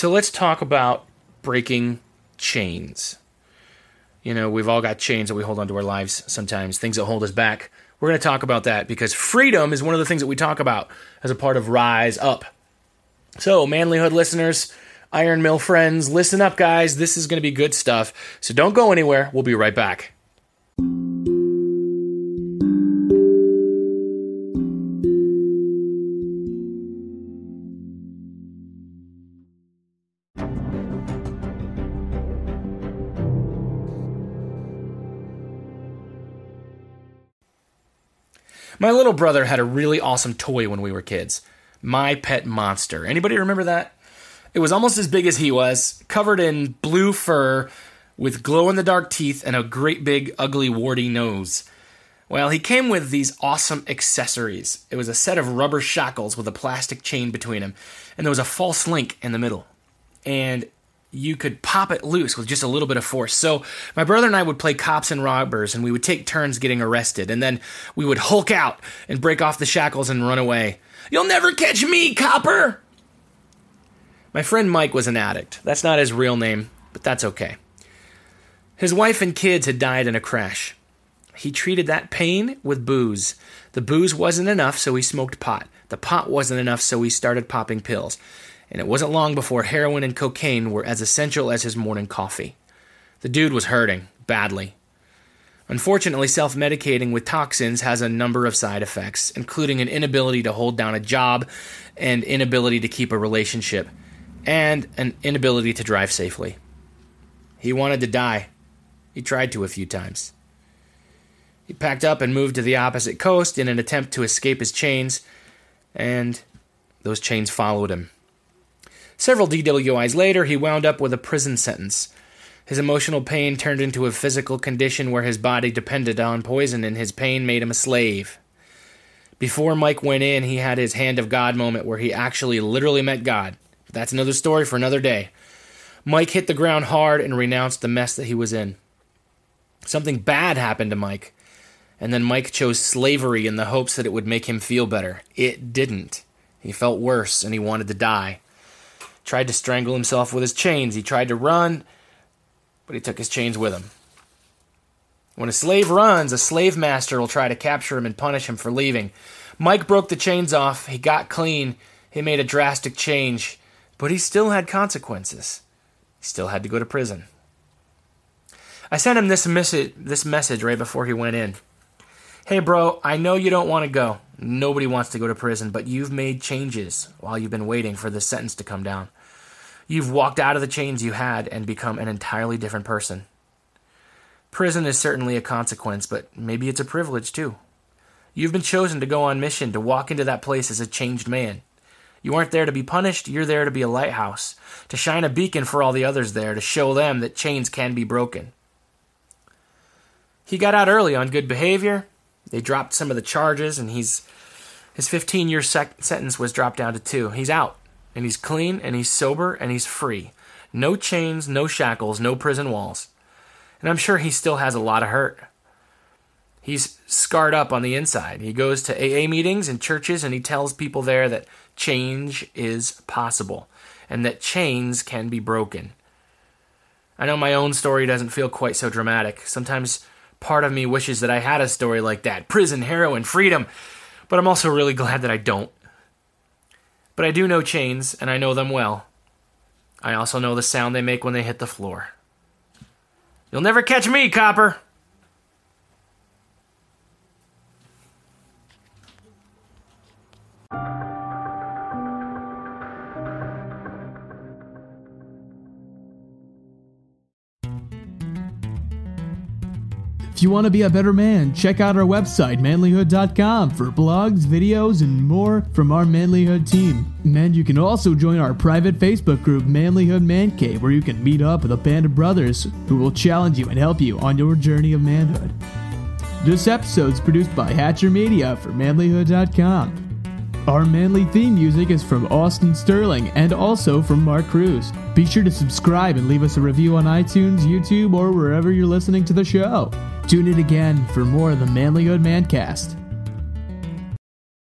So let's talk about breaking chains. You know, we've all got chains that we hold onto our lives sometimes, things that hold us back. We're going to talk about that because freedom is one of the things that we talk about as a part of Rise Up. So, Manlyhood listeners, Iron Mill friends, listen up, guys. This is going to be good stuff. So don't go anywhere. We'll be right back. My little brother had a really awesome toy when we were kids. My Pet Monster. Anybody remember that? It was almost as big as he was, covered in blue fur, with glow in the dark teeth and a great big ugly warty nose. Well, he came with these awesome accessories. It was a set of rubber shackles with a plastic chain between them, and there was a false link in the middle. And you could pop it loose with just a little bit of force. So my brother and I would play cops and robbers, and we would take turns getting arrested, and then we would hulk out and break off the shackles and run away. You'll never catch me, copper! My friend Mike was an addict. That's not his real name, but that's okay. His wife and kids had died in a crash. He treated that pain with booze. The booze wasn't enough, so he smoked pot. The pot wasn't enough, so he started popping pills. And it wasn't long before heroin and cocaine were as essential as his morning coffee. The dude was hurting, badly. Unfortunately, self medicating with toxins has a number of side effects, including an inability to hold down a job and inability to keep a relationship and an inability to drive safely. He wanted to die. He tried to a few times. He packed up and moved to the opposite coast in an attempt to escape his chains, and those chains followed him. Several DWIs later, he wound up with a prison sentence. His emotional pain turned into a physical condition where his body depended on poison, and his pain made him a slave. Before Mike went in, he had his hand of God moment where he actually literally met God. But that's another story for another day. Mike hit the ground hard and renounced the mess that he was in. Something bad happened to Mike, and then Mike chose slavery in the hopes that it would make him feel better. It didn't. He felt worse and he wanted to die. Tried to strangle himself with his chains. He tried to run, but he took his chains with him. When a slave runs, a slave master will try to capture him and punish him for leaving. Mike broke the chains off. He got clean. He made a drastic change. But he still had consequences. He still had to go to prison. I sent him this message, this message right before he went in. Hey, bro, I know you don't want to go. Nobody wants to go to prison, but you've made changes while you've been waiting for the sentence to come down. You've walked out of the chains you had and become an entirely different person. Prison is certainly a consequence, but maybe it's a privilege too. You've been chosen to go on mission to walk into that place as a changed man. You aren't there to be punished, you're there to be a lighthouse, to shine a beacon for all the others there, to show them that chains can be broken. He got out early on good behavior. They dropped some of the charges, and he's his 15 year sec- sentence was dropped down to two. He's out, and he's clean, and he's sober, and he's free. No chains, no shackles, no prison walls. And I'm sure he still has a lot of hurt. He's scarred up on the inside. He goes to AA meetings and churches and he tells people there that change is possible and that chains can be broken. I know my own story doesn't feel quite so dramatic. Sometimes part of me wishes that I had a story like that prison, heroin, freedom, but I'm also really glad that I don't. But I do know chains, and I know them well. I also know the sound they make when they hit the floor. You'll never catch me, copper! If you want to be a better man, check out our website, manlyhood.com, for blogs, videos, and more from our Manlyhood team. And you can also join our private Facebook group, Manlyhood Man Cave, where you can meet up with a band of brothers who will challenge you and help you on your journey of manhood. This episode is produced by Hatcher Media for manlyhood.com. Our manly theme music is from Austin Sterling and also from Mark Cruz. Be sure to subscribe and leave us a review on iTunes, YouTube, or wherever you're listening to the show. Tune in again for more of the Manlyhood Mancast.